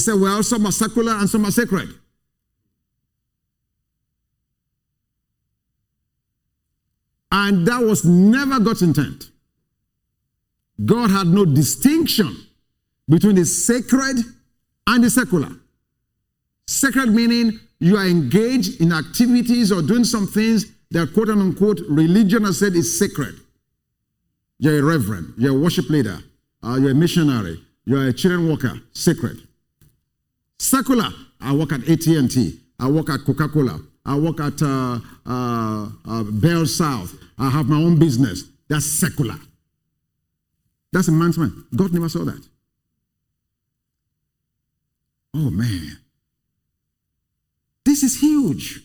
said, well, some are secular and some are sacred. And that was never God's intent. God had no distinction between the sacred and the secular. Sacred meaning you are engaged in activities or doing some things that quote unquote religion has said is sacred. You're a reverend, you're a worship leader, uh, you're a missionary, you're a children worker, sacred. Secular, I work at AT&T, I work at Coca-Cola, I work at uh, uh, uh, BellSouth, I have my own business. That's secular. That's a man's mind. God never saw that. Oh man. This is huge.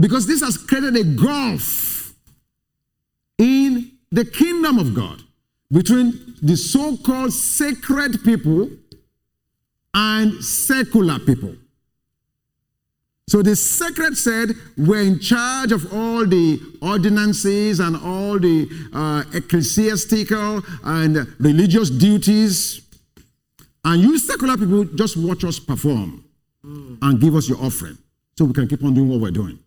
Because this has created a gulf in the kingdom of God between the so called sacred people and secular people. So the sacred said, We're in charge of all the ordinances and all the uh, ecclesiastical and religious duties. And you secular people just watch us perform and give us your offering so we can keep on doing what we're doing.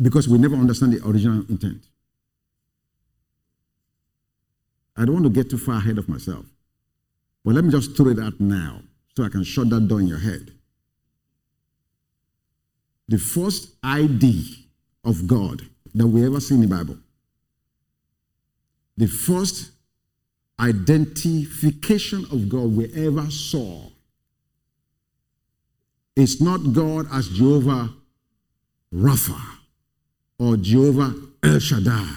Because we never understand the original intent. I don't want to get too far ahead of myself. But let me just throw it out now so I can shut that door in your head. The first ID of God that we ever see in the Bible, the first identification of God we ever saw is not God as Jehovah Rapha or Jehovah El Shaddai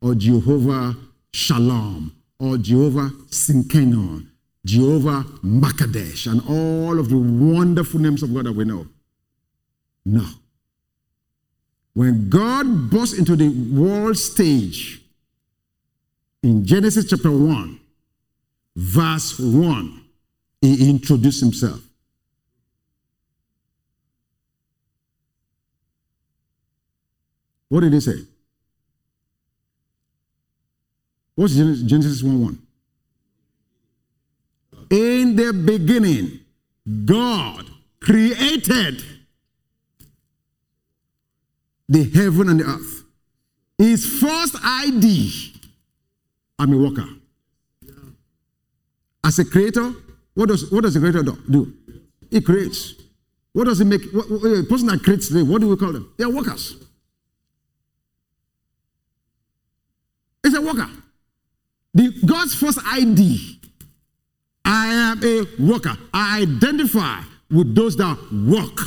or Jehovah Shalom or Jehovah Tsidkenu Jehovah Makadesh, and all of the wonderful names of God that we know. No. When God burst into the world stage in Genesis chapter 1, verse 1, he introduced himself. What did he say? What's Genesis 1 1? In the beginning, God created the heaven and the earth. His first ID, I'm a worker. As a creator, what does, what does a creator do? He creates. What does he make? What, a person that creates today, what do we call them? They are workers. It's a worker. The, God's first ID I am a worker. I identify with those that work.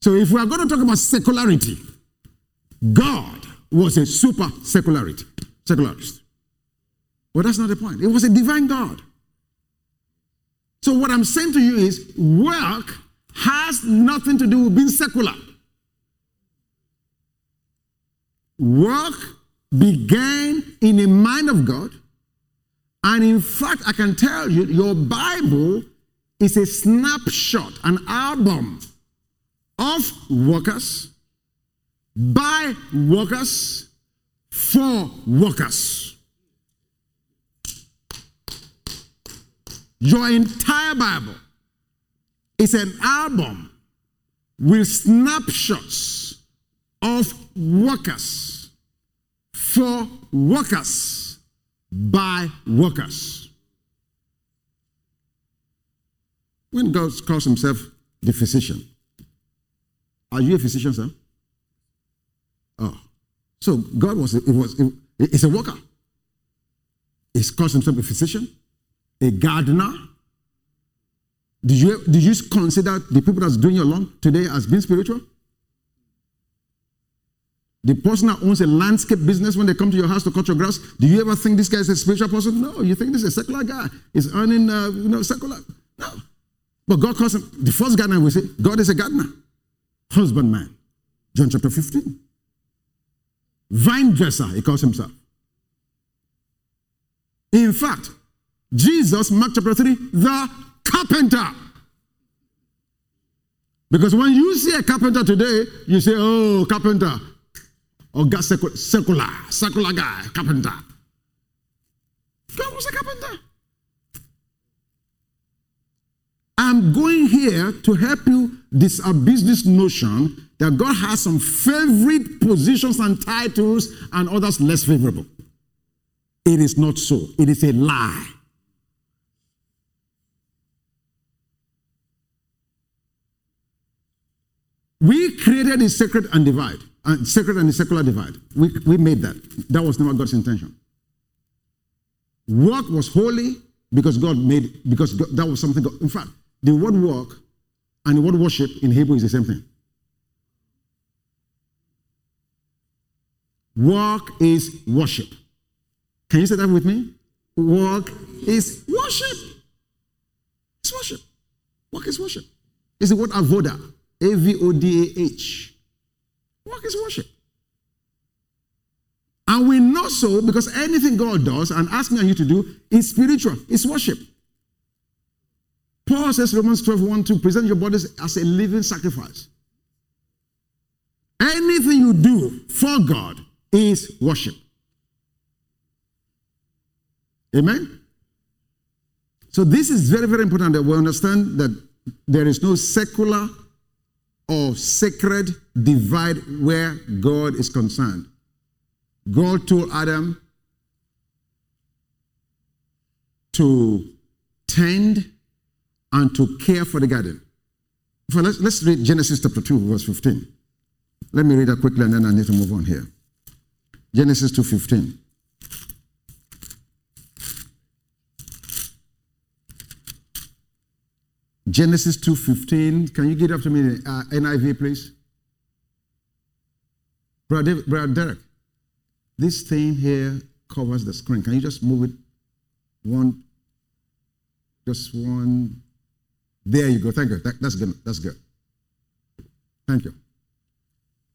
So if we are going to talk about secularity, God was a super secularity, secularist. But that's not the point. It was a divine God. So what I'm saying to you is work has nothing to do with being secular. Work began in the mind of God. And in fact, I can tell you, your Bible is a snapshot, an album of workers, by workers, for workers. Your entire Bible is an album with snapshots of workers for workers by workers. When God calls himself the physician, are you a physician, sir? Oh. So God was, it was, it, it's a worker. He calls himself a physician, a gardener. Did you, did you consider the people that's doing your lawn today as being spiritual? The person that owns a landscape business, when they come to your house to cut your grass, do you ever think this guy is a spiritual person? No, you think this is a secular guy. He's earning, uh, you know, secular. No. But God calls him, the first gardener we say, God is a gardener, husbandman. John chapter 15. Vine dresser, he calls himself. In fact, Jesus, Mark chapter 3, the carpenter. Because when you see a carpenter today, you say, oh, carpenter, or God secular, secular, secular guy, carpenter. God was a carpenter. I'm going here to help you disabuse this notion that God has some favorite positions and titles and others less favorable. It is not so. It is a lie. We created the sacred and divide, uh, sacred and the secular divide. We, we made that. That was never God's intention. Work was holy because God made because God, that was something. God, in fact, the word work and the word worship in Hebrew is the same thing. Work is worship. Can you say that with me? Work is worship. It's worship. Work is worship. It's the word avoda. A V O D A H. Work is worship. And we know so because anything God does and asks me and you to do is spiritual, it's worship. Paul says, Romans 12, 1 to present your bodies as a living sacrifice. Anything you do for God is worship. Amen? So, this is very, very important that we understand that there is no secular or sacred divide where God is concerned. God told Adam to tend and to care for the garden. So let's, let's read Genesis chapter 2, verse 15. Let me read that quickly and then I need to move on here. Genesis 2.15. Genesis 2.15. Can you get up to me, uh, NIV, please? Brother, Brother Derek, this thing here covers the screen. Can you just move it one, just one? There you go. Thank you. That, that's good. That's good. Thank you.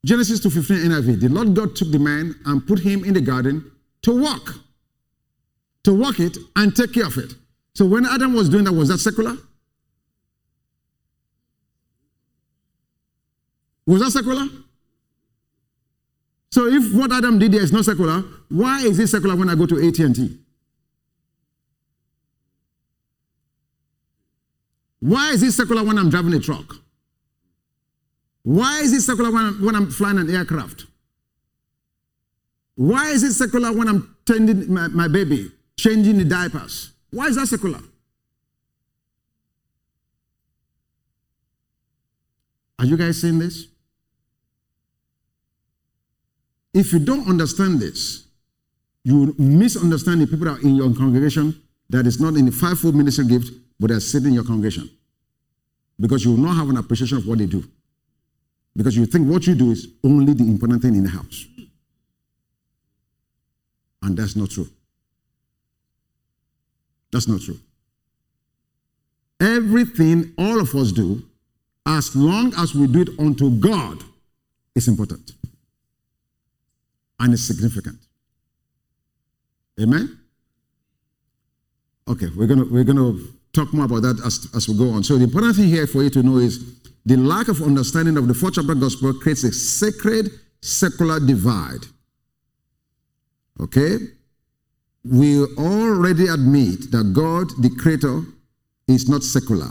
Genesis 2.15 NIV. The Lord God took the man and put him in the garden to walk. To walk it and take care of it. So when Adam was doing that, was that secular? Was that secular? So if what Adam did there is not secular, why is it secular when I go to AT&T? Why is it secular when I'm driving a truck? Why is it secular when I'm, when I'm flying an aircraft? Why is it secular when I'm tending my, my baby, changing the diapers? Why is that secular? Are you guys seeing this? If you don't understand this, you misunderstand the people that are in your congregation that is not in the fivefold ministry gift, but are sitting in your congregation. Because you will not have an appreciation of what they do. Because you think what you do is only the important thing in the house. And that's not true. That's not true. Everything all of us do, as long as we do it unto God, is important and it's significant. Amen? Okay, we're gonna we're gonna talk more about that as, as we go on. So the important thing here for you to know is the lack of understanding of the fourth chapter gospel creates a sacred secular divide. Okay? We already admit that God, the creator, is not secular.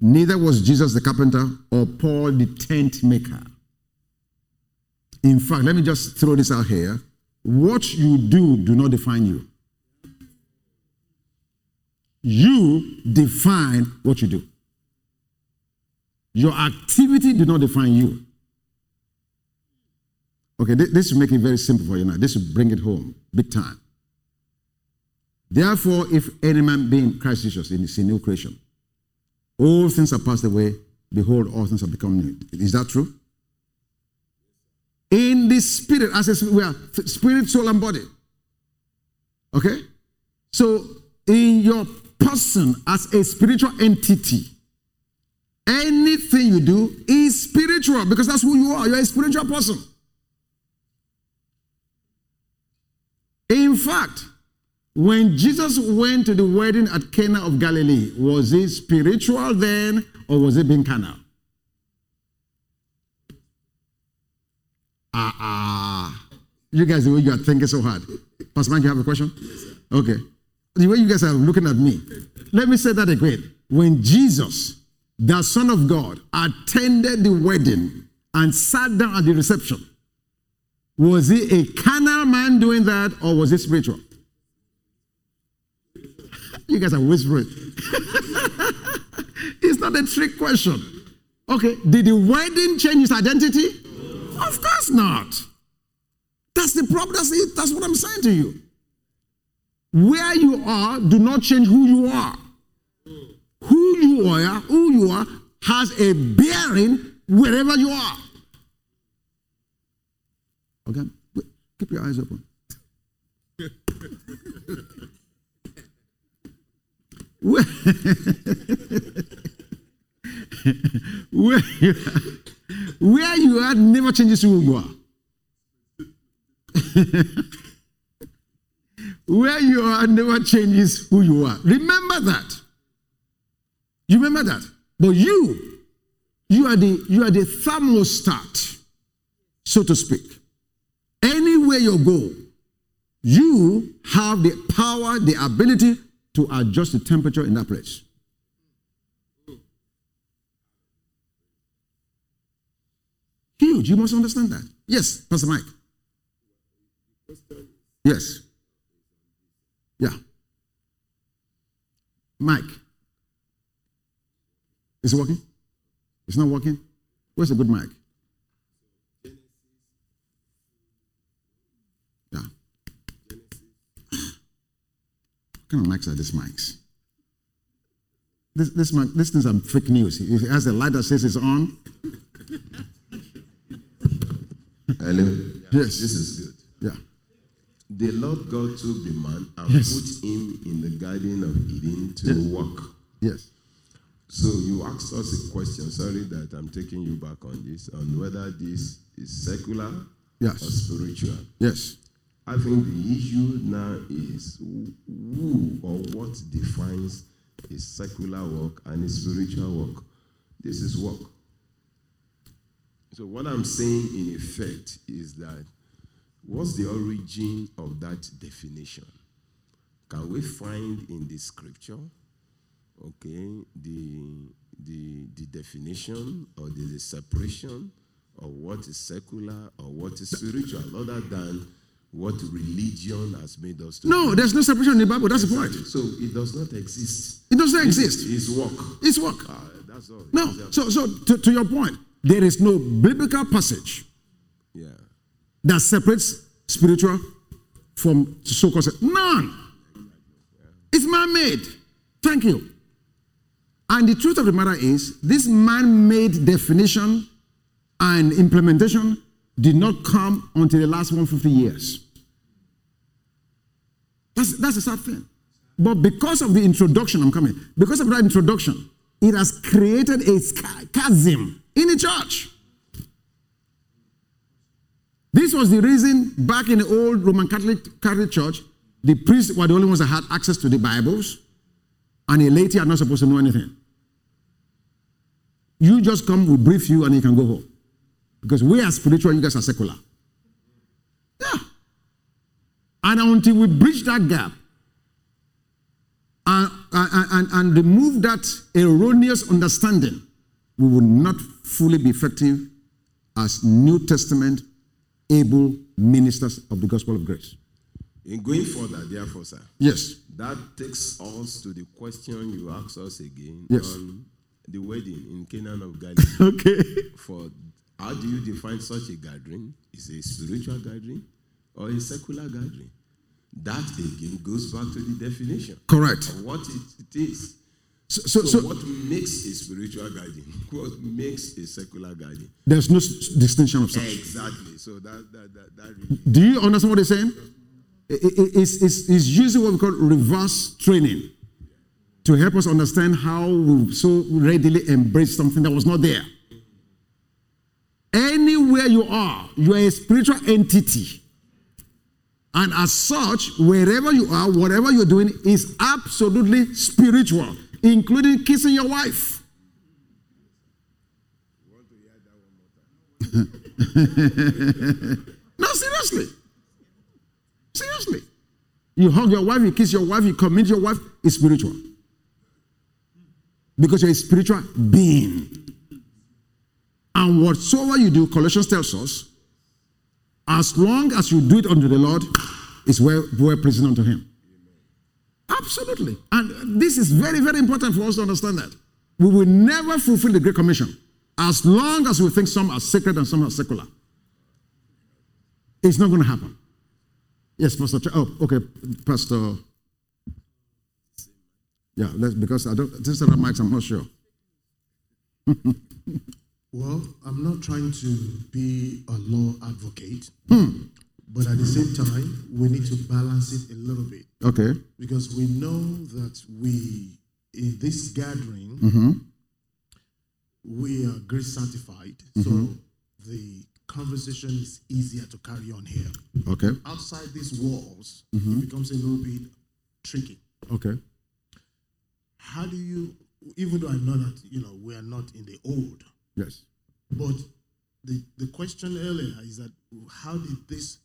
Neither was Jesus the carpenter or Paul the tent maker. In fact, let me just throw this out here. What you do do not define you. You define what you do. Your activity do not define you. Okay, this will make it very simple for you now. This will bring it home big time. Therefore, if any man be in Christ Jesus, in his new creation, all things are passed away. Behold, all things have become new. Is that true? In the spirit, as a, we are spirit, soul, and body. Okay? So, in your person as a spiritual entity, anything you do is spiritual because that's who you are. You're a spiritual person. In fact, when Jesus went to the wedding at Cana of Galilee, was it spiritual then or was it being carnal? Ah, You guys, the way you are thinking so hard. Pastor Mike, you have a question? Yes, okay. The way you guys are looking at me. Let me say that again. When Jesus, the Son of God, attended the wedding and sat down at the reception, was he a carnal man doing that or was he spiritual? you guys are whispering. it's not a trick question. Okay, did the wedding change his identity? Of course not. That's the problem. That's, it. That's what I'm saying to you. Where you are, do not change who you are. Who you are, who you are, has a bearing wherever you are. Okay? Keep your eyes open. where, where, you are, where you are never changes who you are. Where you are never changes who you are. Remember that. You remember that. But you, you are the you are the thermostat, so to speak. Anywhere you go, you have the power, the ability to adjust the temperature in that place. Huge. You must understand that. Yes, Pastor Mike. Yes. Yeah. Mike. Is it working? It's not working? Where's the good mic? Yeah. What kind of mics are these mics? This, this, mic, this thing's are fake news. It has a light that says it's on. Hello? Yes. This is good. Yeah. The Lord God took the man and Yes. put him in the Garden of Eden to Yes. work. Yes. So you asked us a question. Sorry that I'm taking you back on this, on whether this is secular Yes. or spiritual. Yes. I think the issue now is who or what defines a secular work and a spiritual work. This is work. So what I'm saying in effect is that what's the origin of that definition? Can we find in the scripture, okay, the the the definition or the, the separation of what is secular or what is spiritual, other than what religion has made us to No, there's no separation in the Bible. That's the point. So it does not exist. It doesn't This exist. it's work. It's work. Ah, that's all. No. It's- So, so to, to your point, there is no biblical passage yeah. that separates spiritual from so-called none. It's man-made. Thank you. And the truth of the matter is, this man-made definition and implementation did not come until the last 150 years. That's, that's a sad thing. But because of the introduction, I'm coming, because of that introduction, it has created a chasm in the church. This was the reason back in the old Roman Catholic, Catholic Church, the priests were the only ones that had access to the Bibles, and a laity are not supposed to know anything. You just come, we brief you, and you can go home. Because we are spiritual, you guys are secular. Yeah. And until we bridge that gap and, and, and, and remove that erroneous understanding, we will not fully be effective as New Testament able ministers of the gospel of grace. In going further, therefore, sir, Yes. that takes us to the question you asked us again Yes. on the wedding in Canaan of Galilee. Okay. For how do you define such a gathering? Is it a spiritual gathering or a secular gathering? That again goes back to the definition Correct. of what it, it is. So, so, So, what makes a spiritual gathering? What makes a secular gathering? there's no distinction of such. Exactly. So that that that, that really Do you understand what he's saying? It's, it's, it's using what we call reverse training to help us understand how we so readily embrace something that was not there. Anywhere you are, you are a spiritual entity. And as such, wherever you are, whatever you're doing is absolutely spiritual, including kissing your wife. no, seriously. Seriously. You hug your wife, you kiss your wife, you commit your wife, it's spiritual. Because you're a spiritual being. And whatsoever you do, Colossians tells us, as long as you do it unto the Lord, it's well, well pleasing unto Him. Absolutely. And this is very, very important for us to understand that. We will never fulfill the Great Commission as long as we think some are sacred and some are secular. It's not going to happen. Yes, Pastor. Oh, okay, Pastor. Yeah, let's, because I don't. This other mics, I'm not sure. well, I'm not trying to be a law advocate, hmm. But at the same time, we need to balance it a little bit. Okay. Because we know that we, in this gathering, mm-hmm. we are grace certified, mm-hmm. so the conversation is easier to carry on here. Okay. Outside these walls, mm-hmm. it becomes a little bit tricky. Okay. How do you, even though I know that you know we are not in the old, yes, but the the question earlier is that how did this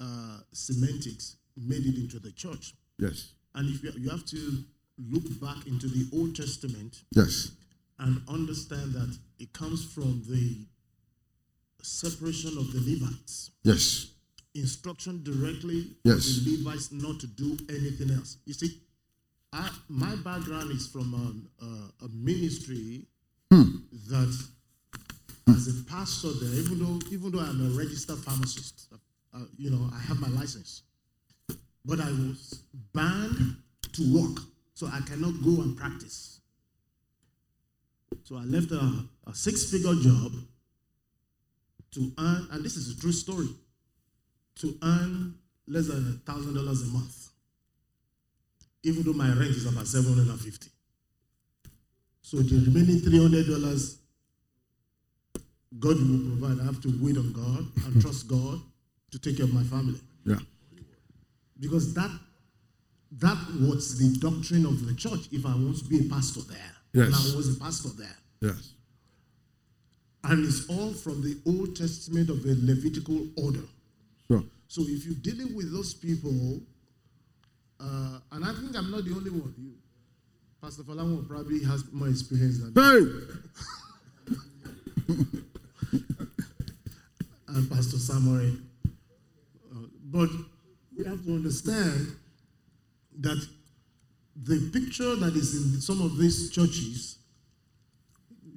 uh, semantics made it into the church? Yes. And if you, you have to look back into the Old Testament, yes, and understand that it comes from the separation of the Levites. Yes. Instruction directly yes. the Levites not to do anything else. You see, I, my background is from a, a, a ministry hmm. that, as a pastor there, even though even though I'm a registered pharmacist, uh, you know, I have my license, but I was banned to work, so I cannot go and practice. So I left a, a six-figure job to earn, and this is a true story, to earn less than a thousand dollars a month, even though my rent is about seven hundred and fifty. So the remaining three hundred dollars, God will provide. I have to wait on God and trust God to take care of my family. Yeah. Because that that was the doctrine of the church. If I want to be a pastor there, yes. and I was a pastor there. Yes. And it's all from the Old Testament of the Levitical order. Sure. So if you're dealing with those people, uh, and I think I'm not the only one. You, Pastor Falamo probably has more experience than hey. and Pastor Samuel. But we have to understand that the picture that is in some of these churches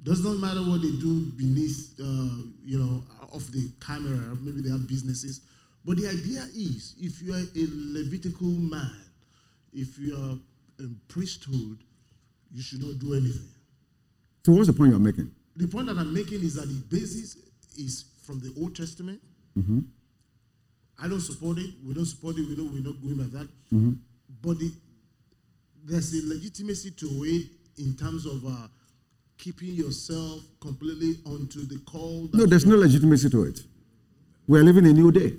does not matter what they do beneath, uh, you know, off the camera. Maybe they have businesses. But the idea is, if you are a Levitical man, if you are in priesthood, you should not do anything. So what's the point you're making? The point that I'm making is that the basis is from the Old Testament. Mm-hmm. I don't support it. We don't support it. We know we're not going like that. Mm-hmm. But the, there's a legitimacy to it in terms of uh, keeping yourself completely onto the call. No, there's no legitimacy to it. We're living a new day.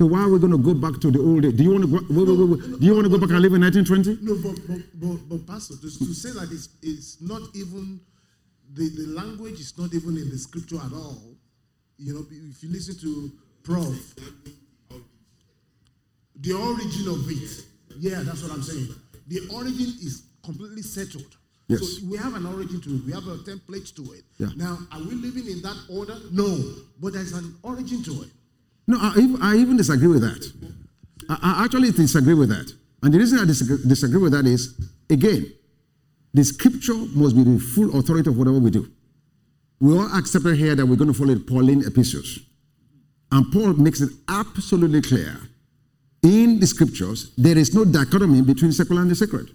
So why are we going to go back to the old day? Do you want to go, wait, wait, wait, do you want to go back and live in 1920? No, but but but, but Pastor, to, to say that it's, it's not even the, the language is not even in the scripture at all. You know, if you listen to Prof, the origin of it. Yeah, that's what I'm saying. The origin is completely settled. Yes. So we have an origin to it. We have a template to it. Yeah. Now, are we living in that order? No. But there's an origin to it. No, I, I even disagree with that. I, I, actually disagree with that. And the reason I disagree, disagree with that is, again, the scripture must be the full authority of whatever we do. We all accepted here that we're going to follow the Pauline epistles. And Paul makes it absolutely clear in the scriptures there is no dichotomy between secular and the sacred.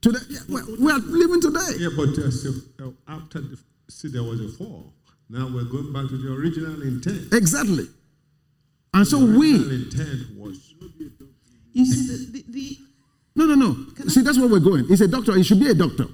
Today, yeah, we are living today. Yeah, but uh, so, uh, after the, see, there was a fall. Now we're going back to the original intent. Exactly. And the so we. intent was. You see, the, the, the no, no, no. See, that's where we're going. He's a doctor. He should be a doctor.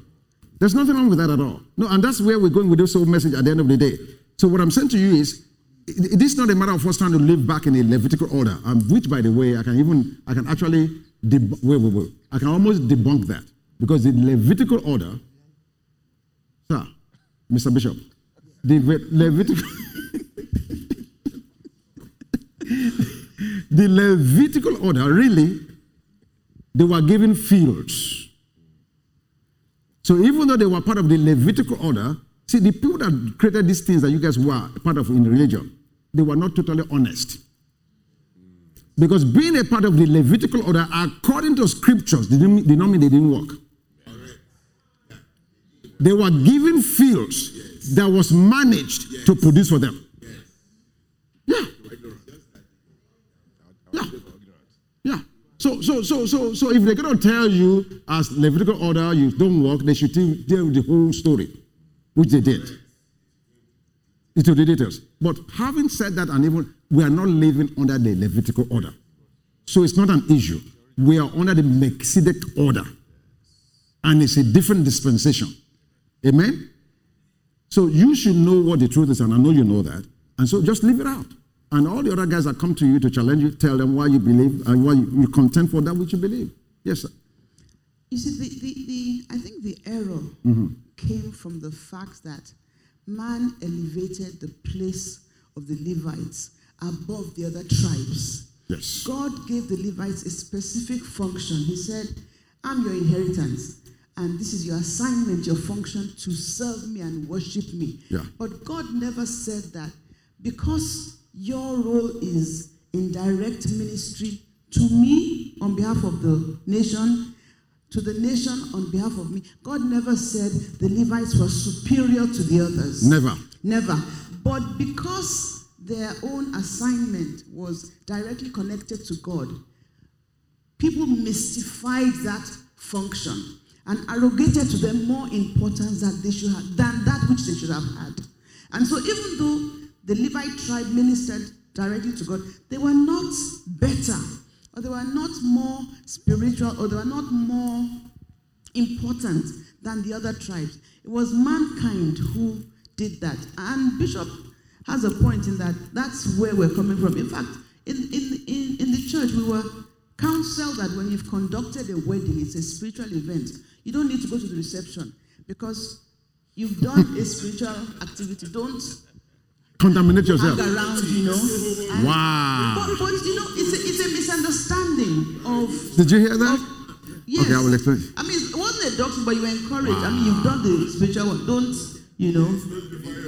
There's nothing wrong with that at all. No, and that's where we're going with this whole message at the end of the day. So what I'm saying to you is, it is not a matter of us trying to live back in a Levitical order, um, which, by the way, I can even, I can actually, deb- wait, wait, wait. I can almost debunk that. Because the Levitical order, sir, Mr. Bishop, the Levitical, the Levitical order, really, they were given fields. So even though they were part of the Levitical order, see, the people that created these things that you guys were part of in religion, they were not totally honest. Because being a part of the Levitical order, according to scriptures, did not mean they didn't work. They were given fields that was managed to produce for them. Yeah. Yeah. Yeah. So, so, so, so, so if they're going to tell you as Levitical order you don't work, they should tell the whole story, which they did. Into the details. But having said that, and even we are not living under the Levitical order. So it's not an issue. We are under the Melchizedek order. And it's a different dispensation. Amen? So you should know what the truth is, and I know you know that. And so just leave it out. And all the other guys that come to you to challenge you, tell them why you believe and why you, you contend for that which you believe. Yes, sir. You see, the, the, the I think the error mm-hmm. came from the fact that man elevated the place of the Levites above the other tribes. Yes. God gave the Levites a specific function. He said, I'm your inheritance and this is your assignment, your function to serve me and worship me. Yeah. But God never said that because your role is in direct ministry to me on behalf of the nation, to the nation on behalf of me. God never said the Levites were superior to the others. Never. Never. But because their own assignment was directly connected to God, people mystified that function and arrogated to them more importance that they should have, than that which they should have had. And so, even though the Levite tribe ministered directly to God, they were not better, or they were not more spiritual, or they were not more important than the other tribes. It was mankind who did that. And Bishop has a point in that that's where we're coming from. In fact, in, in, in, in the church, we were counseled that when you've conducted a wedding, it's a spiritual event. You don't need to go to the reception because you've done a spiritual activity. Don't contaminate yourself. around, you know. And, wow. But, but, you know, it's a, misunderstanding of. Did you hear that? Of, yes. Okay, I will explain. I mean, it wasn't a doctrine, but you were encouraged. Wow. I mean, you've done the spiritual one. Don't, you know,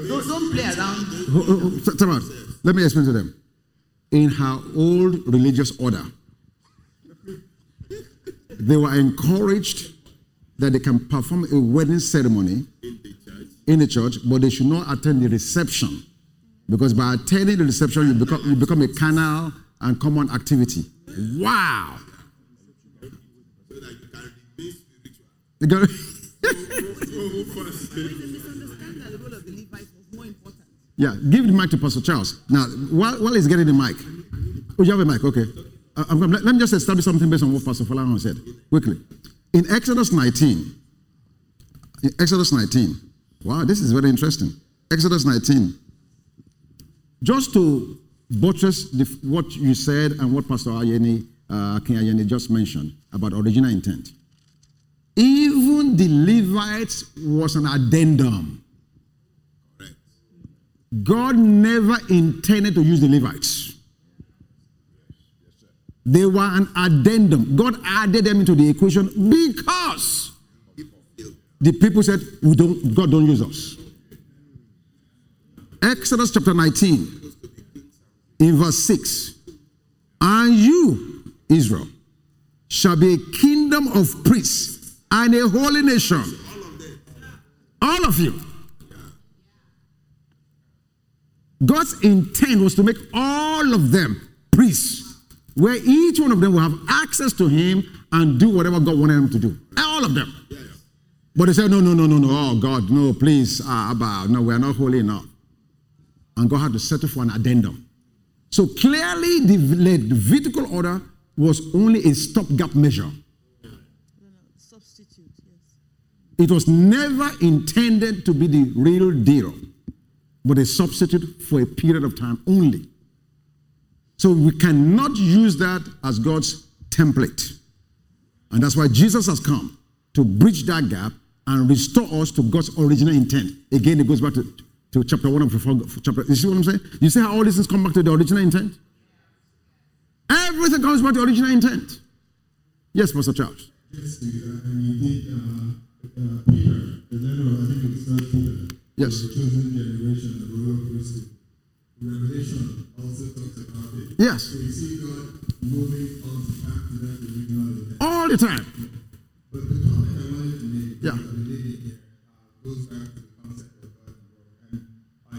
don't, don't play around. Oh, oh, time out. Let me explain to them. In her old religious order, they were encouraged that they can perform a wedding ceremony in the church, in the church but they should not attend the reception. Because by attending the reception, you become, you become a canal and common activity. Wow. Yeah, give the mic to Pastor Charles. Now, while, while he's getting the mic, oh, you have a mic, okay. Uh, let, let me just establish something based on what Pastor Falano said quickly. In Exodus 19, in Exodus 19, wow, this is very interesting. Exodus 19, just to buttress the, what you said and what Pastor Ayeni, uh, King Ayeni just mentioned about original intent. Even the Levites was an addendum. God never intended to use the Levites. They were an addendum. God added them into the equation because the people said, we don't, God don't use us. Exodus chapter 19, in verse 6. And you, Israel, shall be a kingdom of priests and a holy nation. All of you. God's intent was to make all of them priests where each one of them will have access to him and do whatever God wanted them to do. All of them. But they said, no, no, no, no, no. Oh, God, no, please. Uh, no, we're not holy enough. And God had to settle for an addendum. So clearly, the Levitical order was only a stopgap measure. Substitute, yes. It was never intended to be the real deal, but a substitute for a period of time only. So we cannot use that as God's template. And that's why Jesus has come to bridge that gap and restore us to God's original intent. Again, it goes back to, to chapter one of chapter. You see what I'm saying? You see how all these things come back to the original intent? Everything comes back to the original intent. Yes, Pastor Charles. Yes, and indeed, uh, uh, Peter, the letter, I think it's third Peter. Yes. The chosen generation, the royal priesthood. Revelation also talks about it. Yes. So you see God moving on back to that original intent. All the time. But the comment I wanted to make, Yeah. because the lady here, uh, goes back to the concept of God and work. And I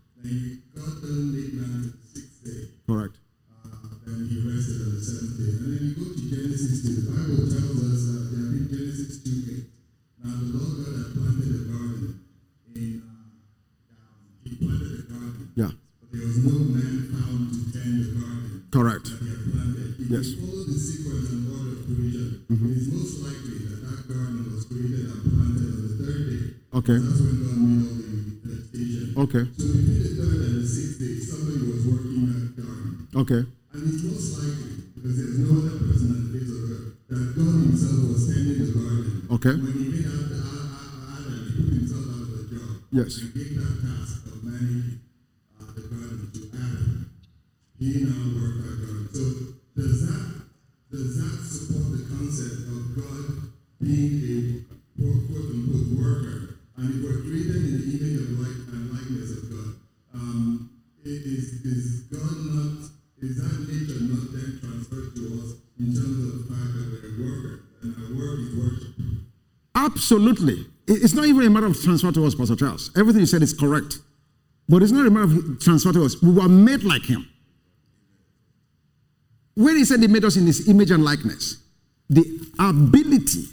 Yes. And gave that task of managing uh, the garden to Adam. He now worked that garden. So does that does that support the concept of God being a quote quote unquote worker? And if we're created in the image of like and likeness of God, um, is is God not is that nature not then transferred to us in terms of the fact that we're a worker and our work is worship? Absolutely. It- It's not even a matter of transfer to us, Pastor Charles. Everything you said is correct. But it's not a matter of transfer to us. We were made like him. When he said he made us in his image and likeness, the ability,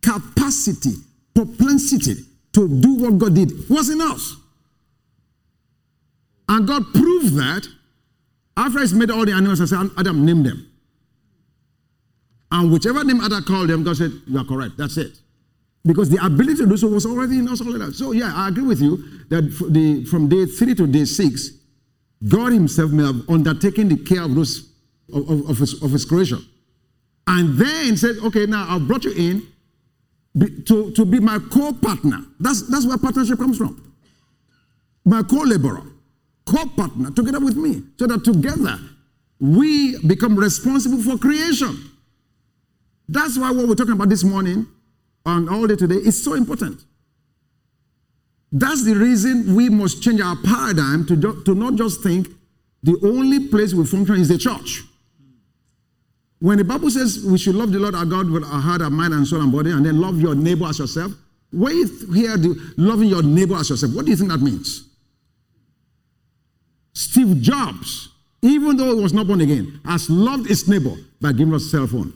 capacity, propensity to do what God did was in us. And God proved that after he's made all the animals and said, Adam, name them. And whichever name Adam called them, God said, You are correct. That's it. Because the ability to do so was already in us already. So, yeah, I agree with you that the, from day three to day six, God Himself may have undertaken the care of those of, of, his, of his creation. And then said, Okay, now I've brought you in to, to be my co-partner. That's, that's where partnership comes from. My co-laborer, co-partner, together with me. So that together we become responsible for creation. That's why what we're talking about this morning and all day today is so important. That's the reason we must change our paradigm to, to not just think the only place we function is the church. When the Bible says we should love the Lord our God with our heart, our mind, and soul and body, and then love your neighbor as yourself, when you hear the loving your neighbor as yourself, what do you think that means? Steve Jobs, even though he was not born again, has loved his neighbor by giving us a cell phone.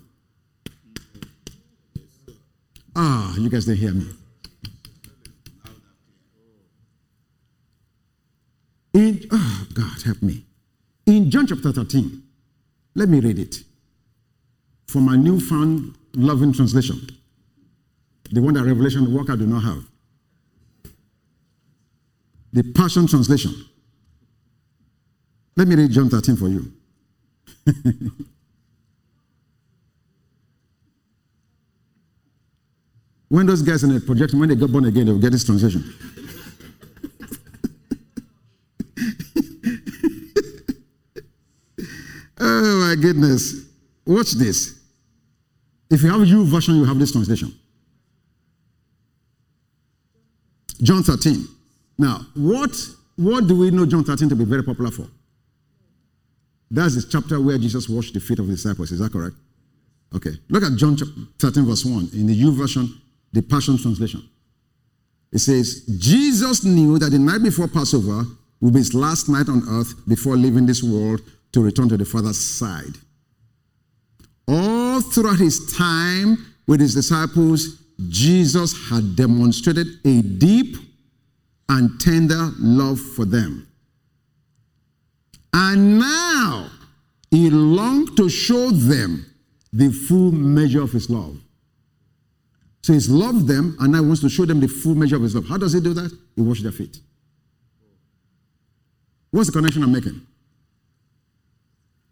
Ah, you guys didn't hear me. In, oh, God, help me. In John chapter 13, let me read it from my newfound loving translation. The one that Revelation Walker do not have. The Passion Translation. Let me read John 13 for you. when those guys in the projection, when they got born again, they will get this translation. oh my goodness. Watch this. If you have YouVersion, you have this translation. John 13. Now, what, what do we know John 13 to be very popular for? That's the chapter where Jesus washed the feet of the disciples. Is that correct? Okay. Look at John 13, verse 1 in the YouVersion, the Passion Translation. It says, Jesus knew that the night before Passover would be his last night on earth before leaving this world to return to the Father's side. All throughout his time with his disciples, Jesus had demonstrated a deep and tender love for them. And now he longed to show them the full measure of his love. So he's loved them and now wants to show them the full measure of his love. How does he do that? He washes their feet. What's the connection I'm making?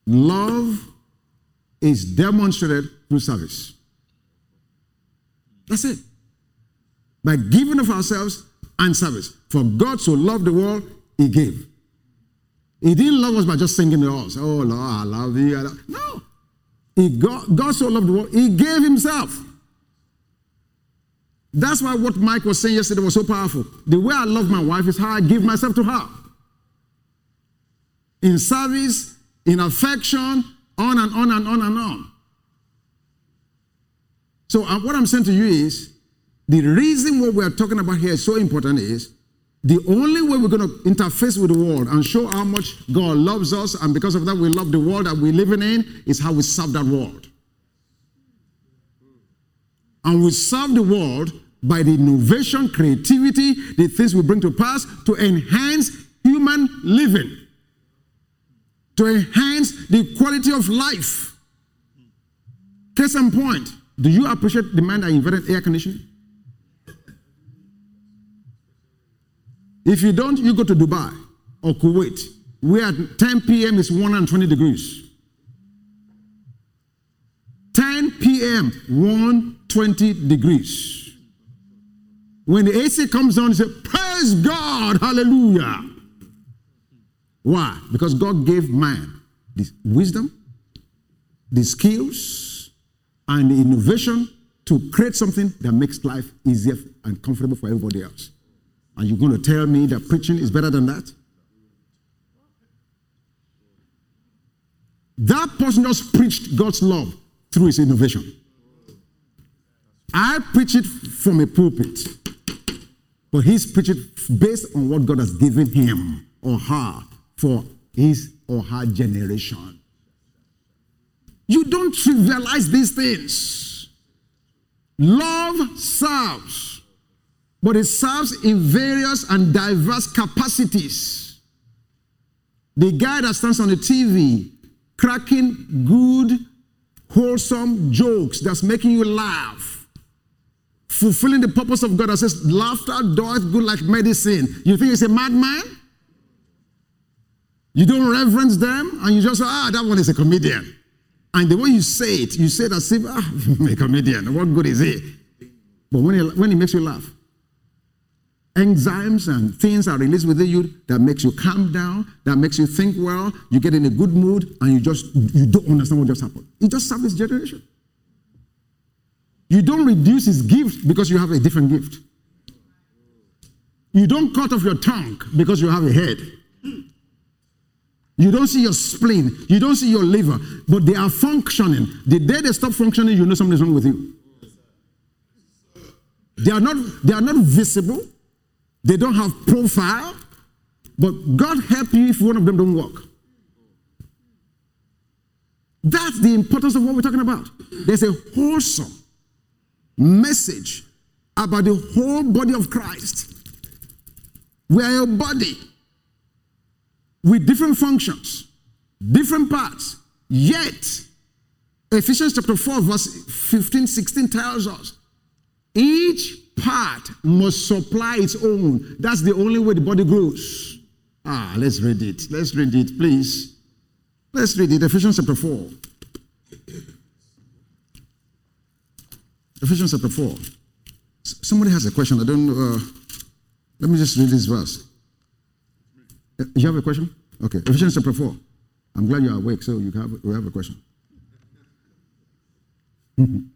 Love is demonstrated through service. That's it. By giving of ourselves and service. For God so loved the world, He gave. He didn't love us by just singing to us. Oh Lord, I love you. I love. No. He God, God so loved the world, He gave Himself. That's why what Mike was saying yesterday was so powerful. The way I love my wife is how I give myself to her. In service, in affection, on and on and on and on. So, uh, what I'm saying to you is the reason what we're talking about here is so important is the only way we're going to interface with the world and show how much God loves us, and because of that, we love the world that we're living in, is how we serve that world. And we serve the world by the innovation, creativity, the things we bring to pass to enhance human living, to enhance the quality of life. Case in point, do you appreciate the man that invented air conditioning? If you don't, you go to Dubai or Kuwait, where at 10 p.m. is 120 degrees. 10 p.m., 120 degrees. When the AC comes on, you say, Praise God, hallelujah. Why? Because God gave man the wisdom, the skills, and the innovation to create something that makes life easier and comfortable for everybody else. Are you're going to tell me that preaching is better than that? That person just preached God's love through his innovation. I preach it from a pulpit, but he's preaching based on what God has given him or her for his or her generation. You don't trivialize these things. Love serves but it serves in various and diverse capacities. The guy that stands on the TV cracking good, wholesome jokes that's making you laugh, fulfilling the purpose of God that says, Laughter doeth good like medicine. You think he's a madman? You don't reverence them and you just say, ah, that one is a comedian. And the way you say it, you say it if, ah, a comedian, what good is he? But when he, when he makes you laugh, enzymes and things are released within you that makes you calm down, that makes you think well, you get in a good mood, and you just you don't understand what just happened. He just served this generation. You don't reduce his gift because you have a different gift. You don't cut off your tongue because you have a head. You don't see your spleen, you don't see your liver, but they are functioning. The day they stop functioning, you know something's wrong with you. They are not, they are not visible, they don't have profile, but God help you if one of them don't work. That's the importance of what we're talking about. There's a wholesome message about the whole body of Christ. We are a body with different functions, different parts. Yet, Ephesians chapter 4, verse 15, 16 tells us each part must supply its own. That's the only way the body grows. Ah, let's read it. Let's read it, please. Let's read it. Ephesians chapter 4. Ephesians chapter 4. Somebody has a question. I don't know. Uh, let me just read this verse. You have a question? Okay. Ephesians chapter 4. I'm glad you're awake, so you have, you have a question.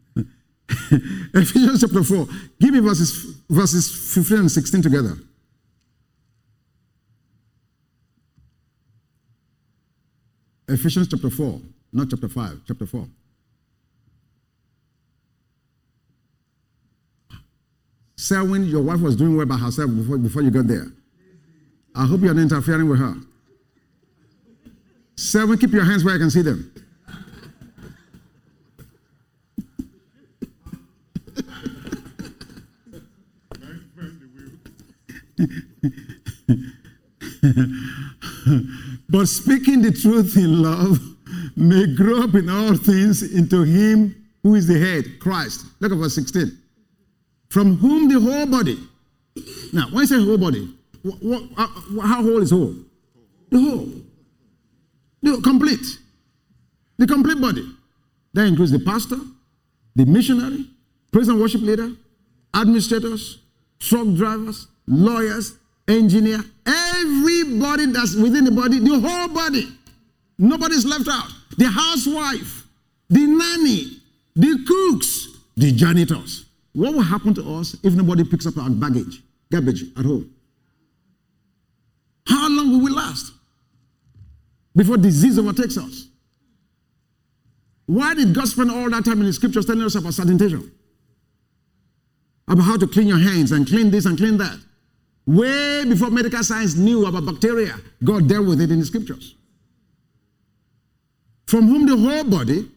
Ephesians chapter 4. Give me verses, verses 15 and 16 together. Ephesians chapter 4, not chapter 5, chapter 4. Selwyn, your wife was doing well by herself before, before you got there. I hope you're not interfering with her. Selwyn, keep your hands where I can see them. but speaking the truth in love may grow up in all things into him who is the head, Christ. Look at verse 16. From whom the whole body. Now, when I say whole body, what, what, uh, how whole is whole? The whole. The complete. The complete body. That includes the pastor, the missionary, praise and worship leader, administrators, truck drivers, lawyers, engineer, everybody that's within the body, the whole body. Nobody's left out. The housewife, the nanny, the cooks, the janitors. What will happen to us if nobody picks up our baggage, garbage at home? How long will we last before disease overtakes us? Why did God spend all that time in the scriptures telling us about sanitation? About how to clean your hands and clean this and clean that. Way before medical science knew about bacteria, God dealt with it in the scriptures. From whom the whole body,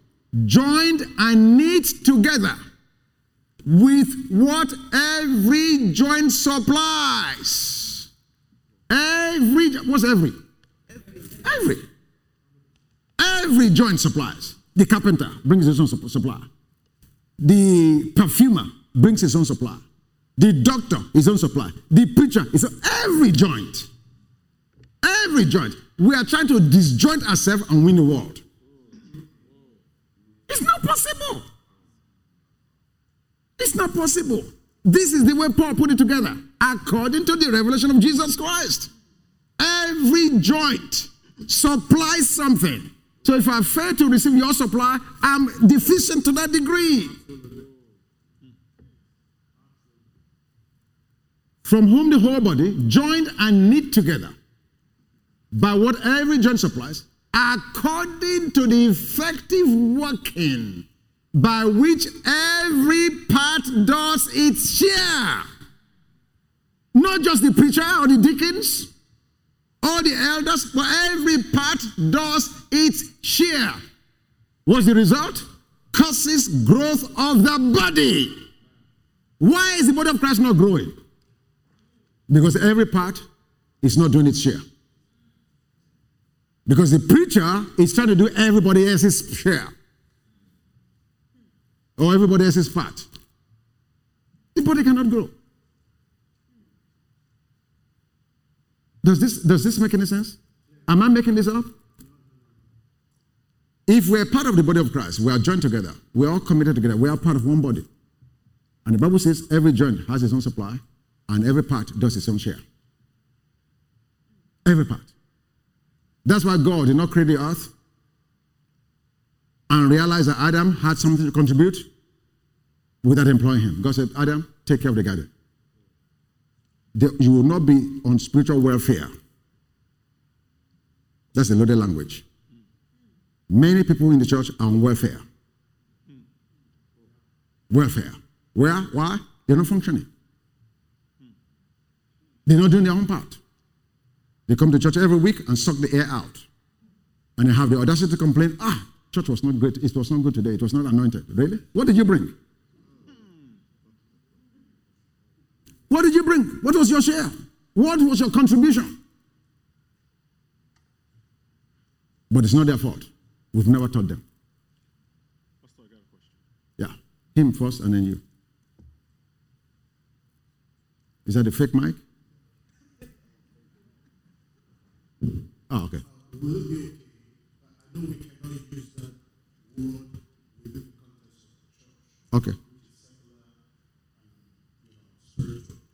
joined and knit together with what every joint supplies. Every, what's every? Every. Every joint supplies. The carpenter brings his own supply. The perfumer brings his own supply. The doctor, his own supply. The preacher, is every joint. Every joint. We are trying to disjoint ourselves and win the world. It's not possible. It's not possible. This is the way Paul put it together, according to the revelation of Jesus Christ. Every joint supplies something. So if I fail to receive your supply, I'm deficient to that degree. From whom the whole body, joined and knit together by what every joint supplies, according to the effective working by which every part does its share. Not just the preacher or the deacons or the elders, but every part does its share. What's the result? Causes growth of the body. Why is the body of Christ not growing? Because every part is not doing its share. Because the preacher is trying to do everybody else's share or everybody else is fat. The body cannot grow. Does this, does this make any sense? Am I making this up? If we're part of the body of Christ, we are joined together, we're all committed together, we are part of one body. And the Bible says every joint has its own supply, and every part does its own share. Every part. That's why God did not create the earth and realize that Adam had something to contribute without employing him. God said, Adam, take care of the garden. you will not be on spiritual welfare. That's a loaded language. Many people in the church are on welfare. Welfare. Where? Why? They're not functioning. They're not doing their own part. They come to church every week and suck the air out. And they have the audacity to complain, ah, church was not great. It was not good today. It was not anointed. Really? What did you bring? What did you bring? What was your share? What was your contribution? But it's not their fault. We've never taught them. Yeah. Him first and then you. Is that a fake mic? Oh, okay. Okay? I know we cannot use that word within the context of the church, Okay. spiritual.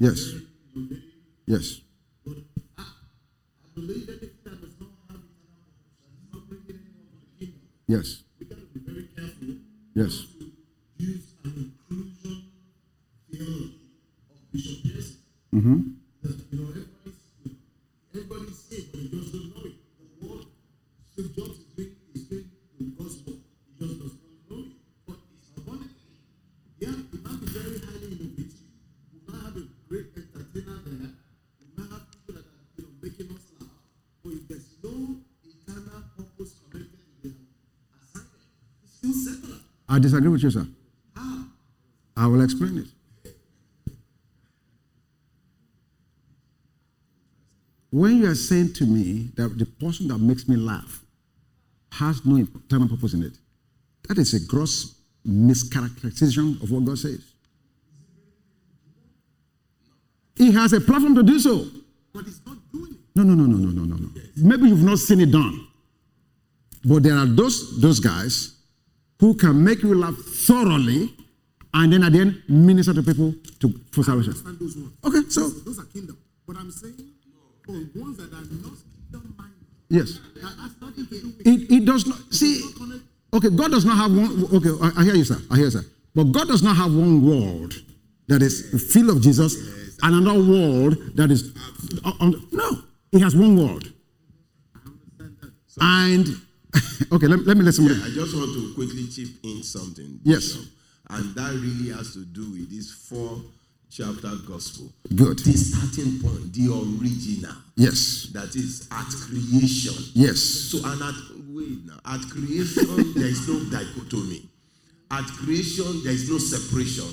Yes. To me that the person that makes me laugh has no internal purpose in it, that is a gross mischaracterization of what God says. He has a platform to do so. But he's not doing it. No, no, no, no, no, no, no, no. Maybe you've not seen it done. But there are those those guys who can make you laugh thoroughly and then at the end minister to people to for salvation. Understand those ones. Okay, so Those are kingdom. But I'm saying ones that are not kingdom minded, yes. that has nothing to do with It, it does not see okay, God does not have one okay, I, I hear you, sir. I hear you, sir. But God does not have one world that is full of Jesus and another world that is uh, on, no. He has one world. And okay, let, let me let somebody. I just want to quickly chip in something. Yes. Bishop, And that really has to do with this four chapter gospel. Good. The starting point, the original. Yes. That is at creation. Yes. So, and at, wait now, at creation, there is no dichotomy. At creation, there is no separation.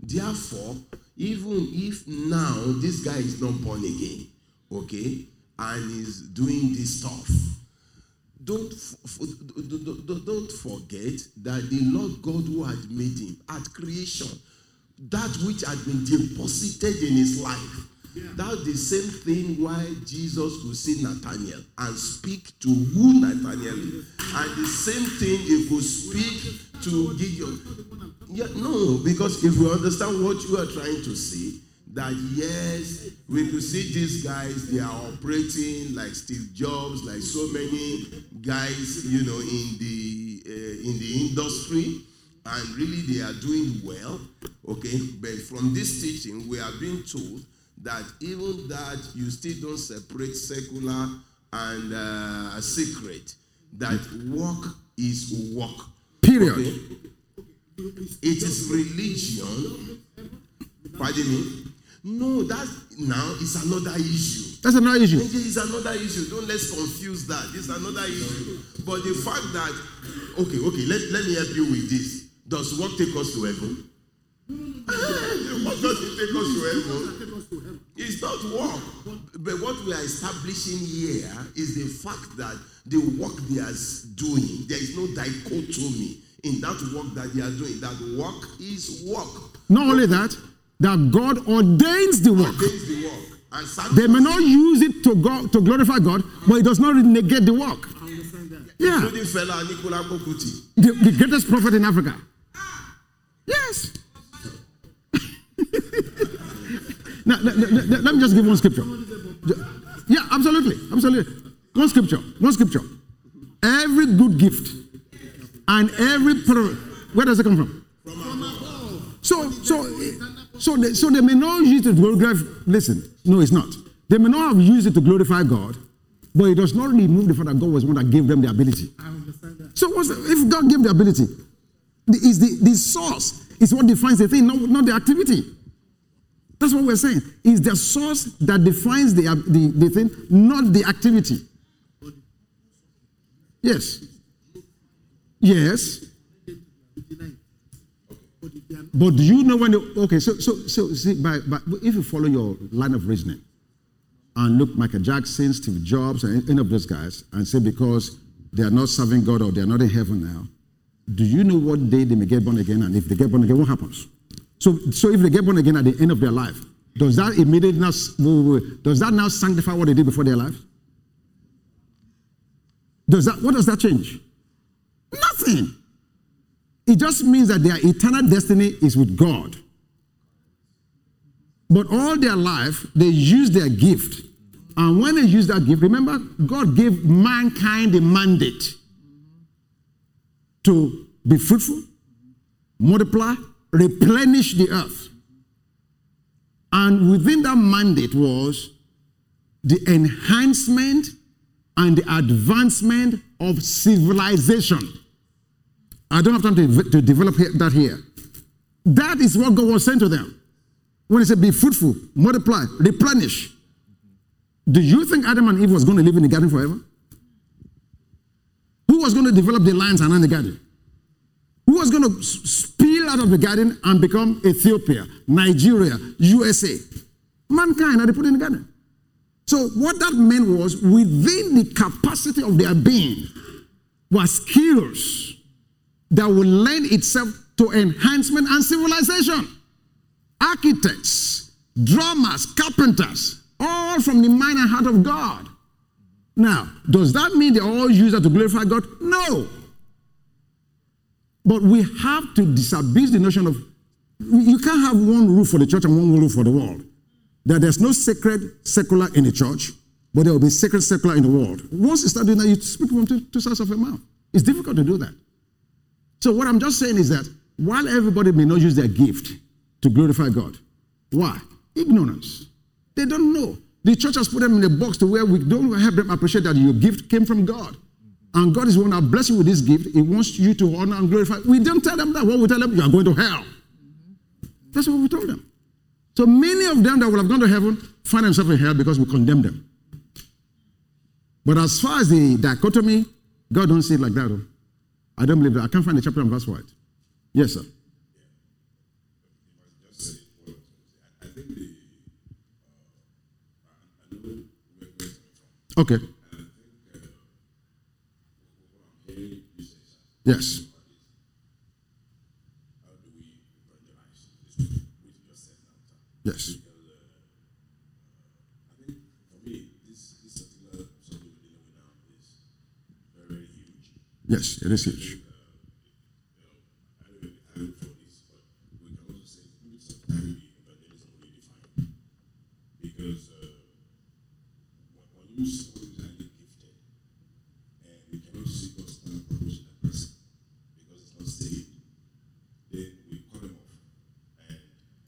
Therefore, even if now this guy is not born again, okay, and is doing this stuff, don't, don't forget that the Lord God who had made him at creation, that which had been deposited in his life, that's the same thing why Jesus could see Nathaniel and speak to who Nathaniel is. And the same thing if we speak to Gideon. Yeah, no, because if we understand what you are trying to say, that yes, we could see these guys, they are operating like Steve Jobs, like so many guys, you know, in the uh, in the industry, and really they are doing well. Okay, but from this teaching, we are being told that even that you still don't separate secular and uh, secret. That work is work. Period. Okay? It is religion. Pardon me. No, that now is another issue. That's another issue. It is another issue. Don't let's confuse that. It's another issue. But the fact that okay, okay, let, let me help you with this. Does work take us to heaven? what does it take us to heaven? It's not work. But what we are establishing here is the fact that the work they are doing, there is no dichotomy in that work that they are doing. That work is work. Not only that, that God ordains the work. Against the work. They may not use it to go to glorify God, but it does not negate the work. Yeah. Including fella Nicola The, the greatest prophet in Africa. Yes. now, let, let- let- let me just give one scripture. Yeah, absolutely. Absolutely. One scripture. One scripture. Every good gift and every pro- where does it come from? So, so, so, they, so they may not use it to glorify. Listen, no, it's not. They may not have used it to glorify God, but it does not remove the fact that God was one that gave them the ability. I understand that. So, what's the, if God gave the ability, is the, the source is what defines the thing, not, not the activity. That's what we're saying. It's the source that defines the, the, the thing, not the activity. Yes. Yes. But do you know when? The, okay, so so so see, by, by, if you follow your line of reasoning and look Michael Jackson, Steve Jobs, and any of those guys, and say because they are not serving God or they are not in heaven now, do you know what day they may get born again? And if they get born again, what happens? So so if they get born again at the end of their life, does that immediately now does that now sanctify what they did before their life? Does that what does that change? Nothing. It just means that their eternal destiny is with God. But all their life, they use their gift. And when they use that gift, remember, God gave mankind a mandate to be fruitful, multiply, replenish the earth. And within that mandate was the enhancement and the advancement of civilization. I don't have time to, to develop that here. That is what God was saying to them. When he said, Be fruitful, multiply, replenish. Do you think Adam and Eve was going to live in the garden forever? Was going to develop the lines around the garden? Who was going to spill out of the garden and become Ethiopia, Nigeria, USA. Mankind had to put in the garden. So what that meant was within the capacity of their being were skills that would lend itself to enhancement and civilization. Architects, drummers, carpenters, all from the mind and heart of God. Now, does that mean they all use that to glorify God? No. But we have to disabuse the notion of you can't have one rule for the church and one rule for the world. That there's no sacred secular in the church, but there will be sacred secular in the world. Once you start doing that, you speak from two, two sides of your mouth. It's difficult to do that. So what I'm just saying is that while everybody may not use their gift to glorify God, why? Ignorance. They don't know. The church has put them in a box to where we don't help them appreciate that your gift came from God. And God is one that bless you with this gift. He wants you to honor and glorify. We don't tell them that. What we tell them, you are going to hell. That's what we told them. So many of them that would have gone to heaven find themselves in hell because we condemn them. But as far as the dichotomy, God don't see it like that. I don't believe that. I can't find the chapter and verse for it. Yes, sir. Okay. Yes. Yes. Yes, it is huge. Because uh, you see someone who's gifted, and we cannot see God's plan purpose in that person because it's not saved, then we cut them off, and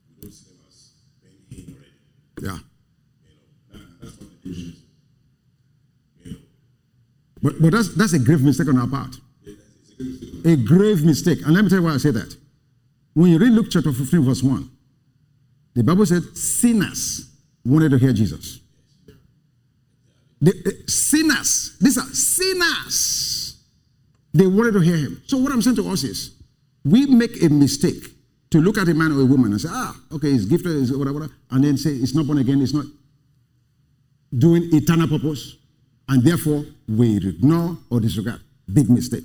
we don't see them as being in already. Yeah. You know, that, that's what the difference is. You know, But, but that's, that's a grave mistake on our part. A grave mistake. And let me tell you why I say that. When you read Luke chapter 15, verse 1, the Bible said sinners wanted to hear Jesus. The, uh, sinners, these are sinners. They wanted to hear him. So what I'm saying to us is, we make a mistake to look at a man or a woman and say, ah, okay, he's gifted, he's whatever, and then say, it's not born again, it's not doing eternal purpose, and therefore we ignore or disregard. Big mistake.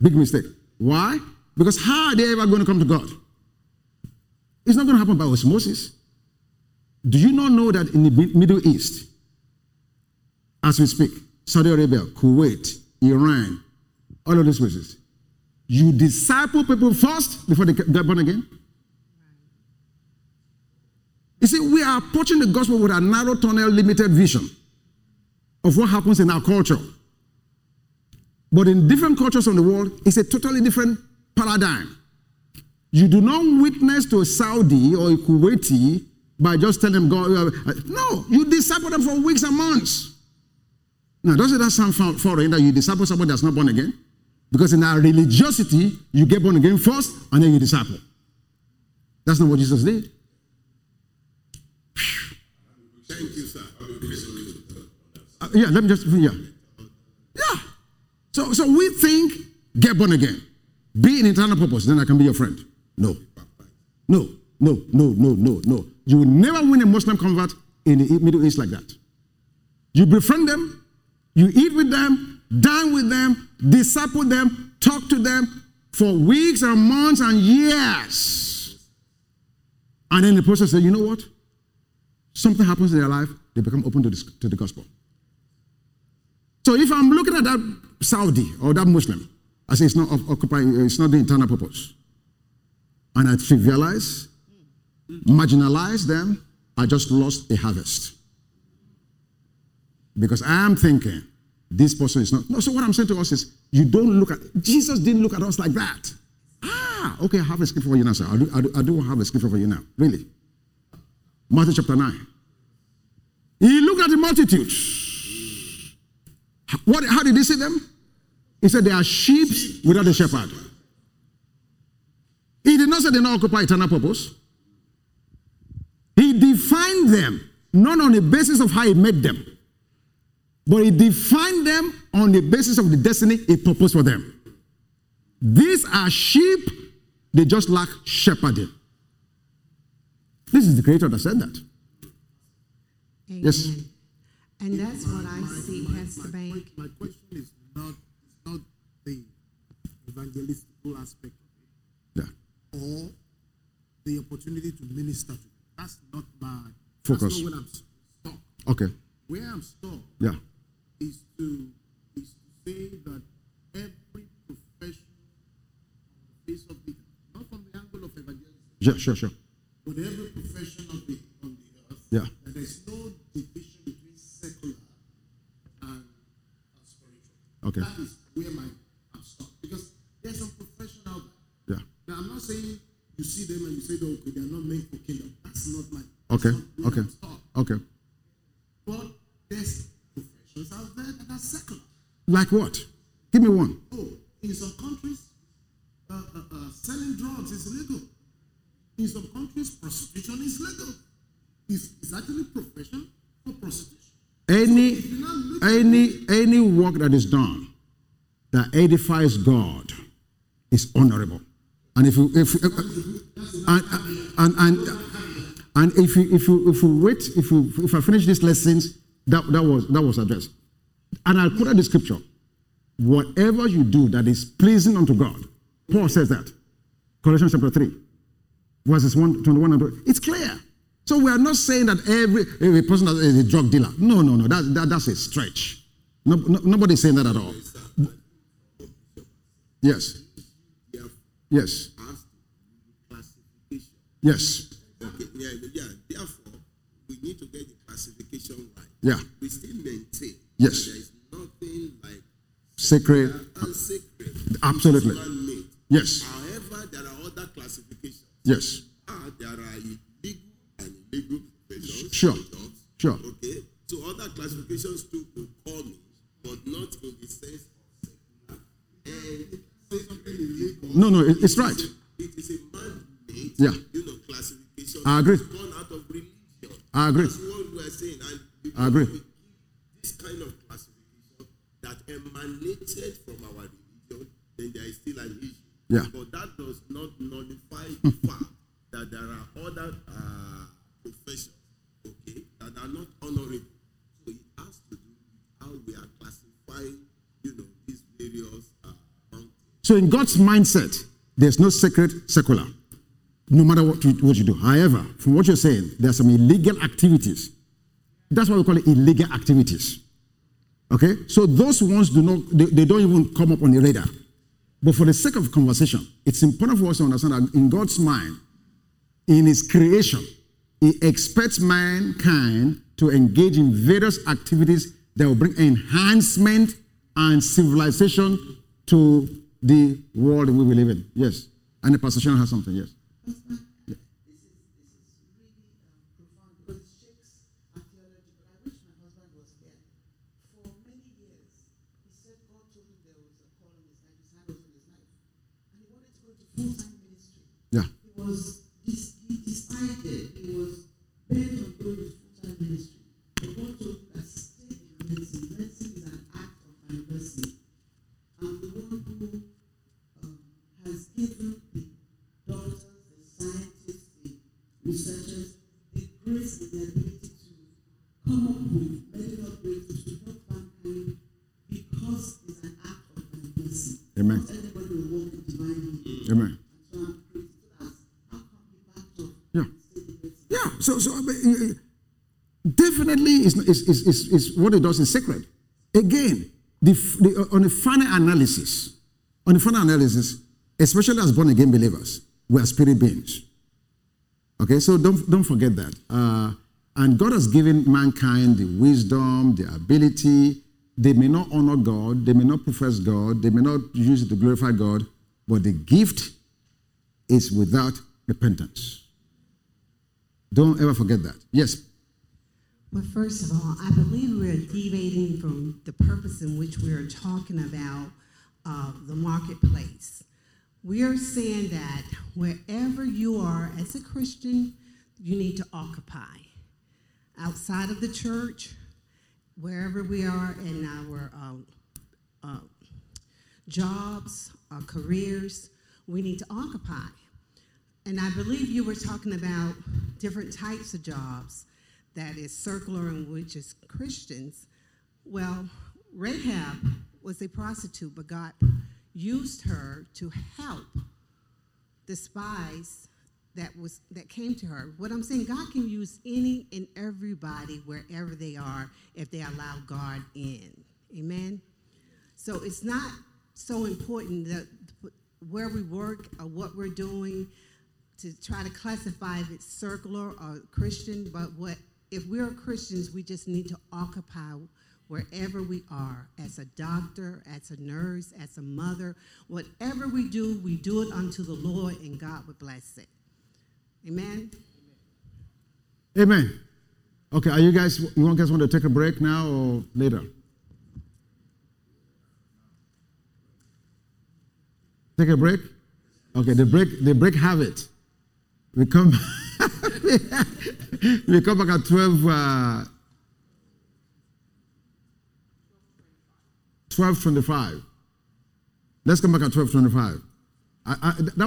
Big mistake. Why? Because how are they ever going to come to God? It's not going to happen by osmosis. Do you not know that in the Middle East, as we speak, Saudi Arabia, Kuwait, Iran, all of these places, you disciple people first before they get born again? You see, we are approaching the gospel with a narrow tunnel, limited vision of what happens in our culture. But in different cultures of the world, it's a totally different paradigm. You do not witness to a Saudi or a Kuwaiti by just telling them, God, uh, no, you disciple them for weeks and months. Now, doesn't that sound fo- foreign that you disciple someone that's not born again? Because in our religiosity, you get born again first and then you disciple. That's not what Jesus did. thank you, sir. Uh, yeah, let me just, yeah. Yeah. So, so we think, get born again. Be in eternal purpose, then I can be your friend. No. No, no, no, no, no, no. You will never win a Muslim convert in the Middle East like that. You befriend them, you eat with them, dine with them, disciple them, talk to them for weeks and months and years. And then the person says, you know what? Something happens in their life, they become open to, this, to the gospel. So if I'm looking at that Saudi or that Muslim, I say it's not occupying, it's not the internal purpose. And I trivialize, marginalize them, I just lost a harvest. Because I am thinking, this person is not. No, so what I'm saying to us is, you don't look at, Jesus didn't look at us like that. Ah, okay, I have a scripture for you now, sir. I do, I do, I do have a scripture for you now, really. Matthew chapter 9. He looked at the multitudes. What, how did he see them? He said they are sheep without a shepherd. He did not say they not occupy eternal purpose. He defined them not on the basis of how he made them, but he defined them on the basis of the destiny he proposed for them. These are sheep, they just lack shepherding. This is the creator that said that. Amen. Yes. And that's what I see, Pastor Bank. My question is not is not the evangelistical aspect Yeah. or the opportunity to minister to them. That's not my Focus. That's not where I'm stuck. Okay. Where I'm stuck Yeah. Is to is to say that every profession on the face of the not from the angle of evangelism, Sure, sure, sure. but every profession of the on the earth, Yeah. that there's no division between secular and, spiritual. Okay. That is where my I'm stuck because there's some profession out there. Yeah. Now I'm not saying you see them and you say, "Oh, okay, they are not meant for kingdom." That's not my. Okay. Not Okay. Okay. But there's out there that are secular. Like what? Give me one. Oh, in some countries, uh, uh, uh, selling drugs is legal. In some countries, prostitution is legal. It's, it's actually profession for prostitution. Any If you now look any any work that is done that edifies God is honorable. And if you if and and and, and if you if you if you wait if you if I finish these lessons that that was that was addressed, and I quoted the scripture. Whatever you do that is pleasing unto God, Paul says that. Colossians chapter three, verses 1, 21 and 22. It's clear. So we are not saying that every, every person that is a drug dealer. No, no, no. That, that, that's a stretch. No, no, nobody's saying that at all. Yes. Yes. Yes. Okay, yeah, yeah. Therefore, we need to get. Yeah. We still maintain Yes. that there is nothing like Sacred. unsacred. Absolutely. Yes. However, there are other classifications. Yes. Ah, there are illegal and illegal professions. Sure. jobs, Sure. Okay. So other classifications too could in, but not in the sense of secular and say something illegal. No, no, it- it's right. It is a man-made, Yeah. you know, classification. I agree. Born out of religion. I agree. That's what we are saying. And I agree. we give this kind of classification that emanated from our religion, then there is still an issue. Yeah. But that does not nullify the fact that there are other uh, professions, okay, that are not honorable. So it has to do with how we are classifying, you know, these various uh. So in God's mindset, there's no sacred secular, no matter what you, what you do. However, from what you're saying, there are some illegal activities. That's why we call it illegal activities. Okay? So those ones do not, they, they don't even come up on the radar. But for the sake of conversation, it's important for us to understand that in God's mind, in His creation, He expects mankind to engage in various activities that will bring enhancement and civilization to the world we live in. Yes. And the pastor has something. Yes. profound because it shakes our theology. But I wish my husband was here. For many years, he said God told him there was a call on his life, his hand was on his life. And he wanted to go into full time ministry. Yeah. Is is is is is what it does is sacred. Again, the, the uh, on the final analysis, on the final analysis, especially as born again believers, we are spirit beings. Okay, so don't don't forget that. Uh, and God has given mankind the wisdom, the ability. They may not honor God, they may not profess God, they may not use it to glorify God, but the gift is without repentance. Don't ever forget that. Yes. Well, first of all, I believe we're deviating from the purpose in which we're talking about uh, the marketplace. We are saying that wherever you are as a Christian, you need to occupy. Outside of the church, wherever we are in our um, uh, jobs our careers, we need to occupy. And I believe you were talking about different types of jobs that is circular and which is Christians. Well, Rahab was a prostitute, but God used her to help the spies that was that came to her. What I'm saying, God can use any and everybody wherever they are if they allow God in. Amen. So it's not so important that where we work or what we're doing to try to classify if it's circular or Christian, but what if we're Christians, we just need to occupy wherever we are as a doctor, as a nurse, as a mother. Whatever we do, we do it unto the Lord, and God will bless it. Amen. Amen. Okay, are you guys, you guys want to take a break now or later? Take a break? Okay, the break, the break have it. We come, we come back at 12, uh, 12.25. Let's come back at 12.25. I, I, that was